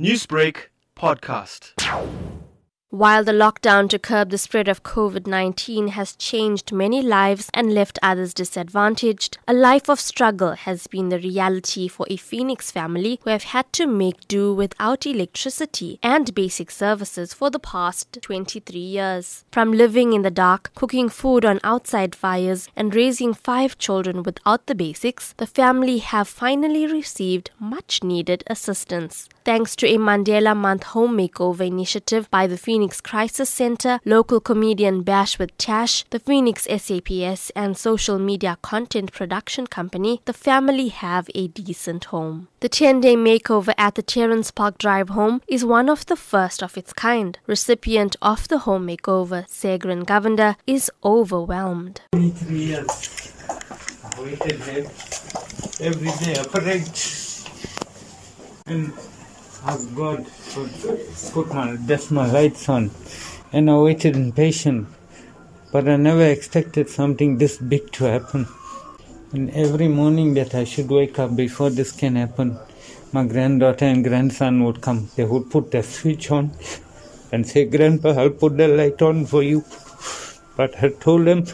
Newsbreak podcast. While the lockdown to curb the spread of COVID 19 has changed many lives and left others disadvantaged, a life of struggle has been the reality for a Phoenix family who have had to make do without electricity and basic services for the past 23 years. From living in the dark, cooking food on outside fires, and raising five children without the basics, the family have finally received much needed assistance. Thanks to a Mandela Month home makeover initiative by the Phoenix Crisis Center, local comedian Bash with Tash, the Phoenix SAPS, and social media content production company, the family have a decent home. The 10 day makeover at the Terrence Park Drive home is one of the first of its kind. Recipient of the home makeover, Segrin Govender, is overwhelmed. 23 years. Waited every day, upright. And asked God to put my, that's my right son. And I waited in patience. But I never expected something this big to happen. And every morning that I should wake up before this can happen, my granddaughter and grandson would come. They would put the switch on and say, Grandpa, I'll put the light on for you. But I told them,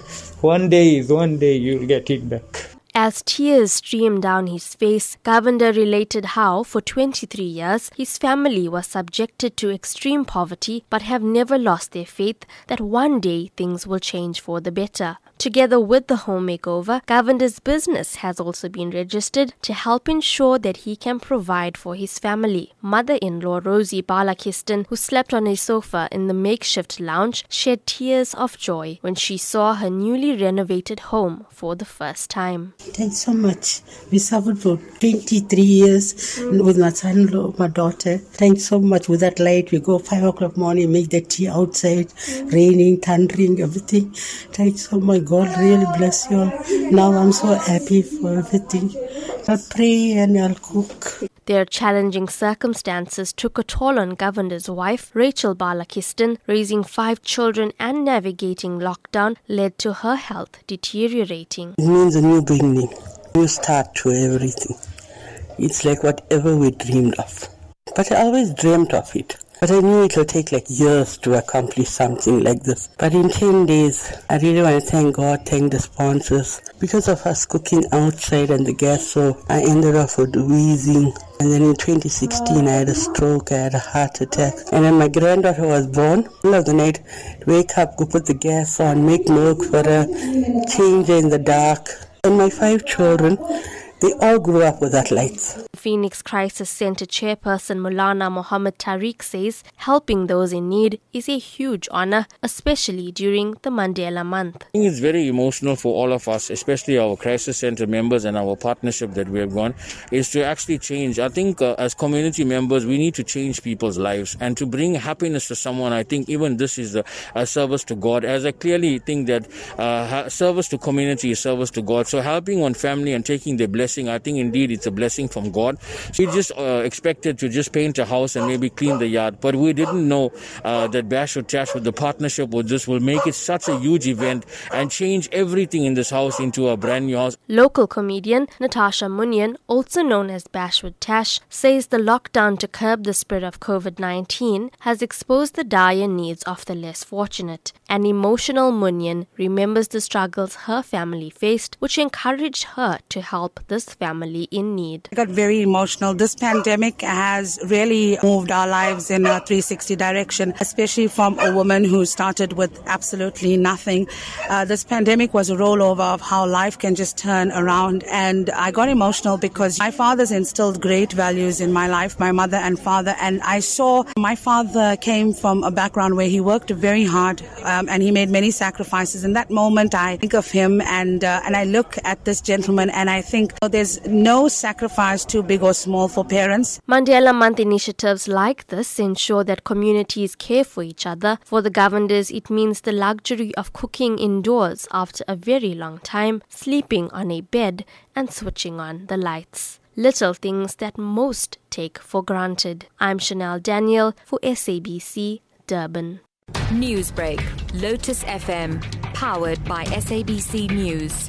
one day is one day you'll get it back. As tears streamed down his face, Govender related how, for 23 years, his family was subjected to extreme poverty but have never lost their faith that one day things will change for the better. Together with the home makeover, Govender's business has also been registered to help ensure that he can provide for his family. Mother in law Rosie Balakistan, who slept on a sofa in the makeshift lounge, shed tears of joy when she saw her newly renovated home for the first time. Thanks so much. We suffered for 23 years mm. with my son-in-law, my daughter. Thanks so much. With that light, we go 5 o'clock morning, make the tea outside, mm. raining, thundering, everything. Thanks so much. God really bless you all. Now I'm so happy for everything. I pray and I'll cook. Their challenging circumstances took a toll on Govender's wife, Rachel Balakistan. Raising five children and navigating lockdown led to her health deteriorating. It means a new beginning, new start to everything. It's like whatever we dreamed of. But I always dreamt of it. But I knew it would take like years to accomplish something like this. But in 10 days, I really want to thank God, thank the sponsors. Because of us cooking outside and the gas, so I ended up with wheezing. And then in 2016, I had a stroke, I had a heart attack. And then my granddaughter was born. Middle of the night, wake up, go put the gas on, make milk for her, change in the dark. And my five children, they all grew up without lights. Phoenix Crisis Center chairperson Moulana Mohammed Tariq says helping those in need is a huge honor, especially during the Mandela month. I think it's very emotional for all of us, especially our crisis center members and our partnership that we have gone, is to actually change. I think uh, as community members, we need to change people's lives and to bring happiness to someone. I think even this is a, a service to God, as I clearly think that uh, service to community is service to God. So helping on family and taking their blessing, I think indeed it's a blessing from God. We just uh, expected to just paint a house and maybe clean the yard, but we didn't know uh, that Bash or Tash with the partnership with this will make it such a huge event and change everything in this house into a brand new house. Local comedian Natasha Munyan, also known as Bash With Tash, says the lockdown to curb the spread of COVID 19 has exposed the dire needs of the less fortunate. An emotional Munyan remembers the struggles her family faced, which encouraged her to help this family in need. I got very emotional. This pandemic has really moved our lives in a 360 direction, especially from a woman who started with absolutely nothing. Uh, this pandemic was a rollover of how life can just turn around. And I got emotional because my father's instilled great values in my life, my mother and father. And I saw my father came from a background where he worked very hard um, and he made many sacrifices. In that moment, I think of him and, uh, and I look at this gentleman and I think oh, there's no sacrifice too big or small for parents. Mandela Month initiatives like this ensure that communities care for each other. For the Govenders, it means the luxury of cooking indoors after a very long time, sleeping on a bed, and switching on the lights. Little things that most take for granted. I'm Shanell Daniel for SABC Durban. Newsbreak, Lotus FM, powered by SABC News.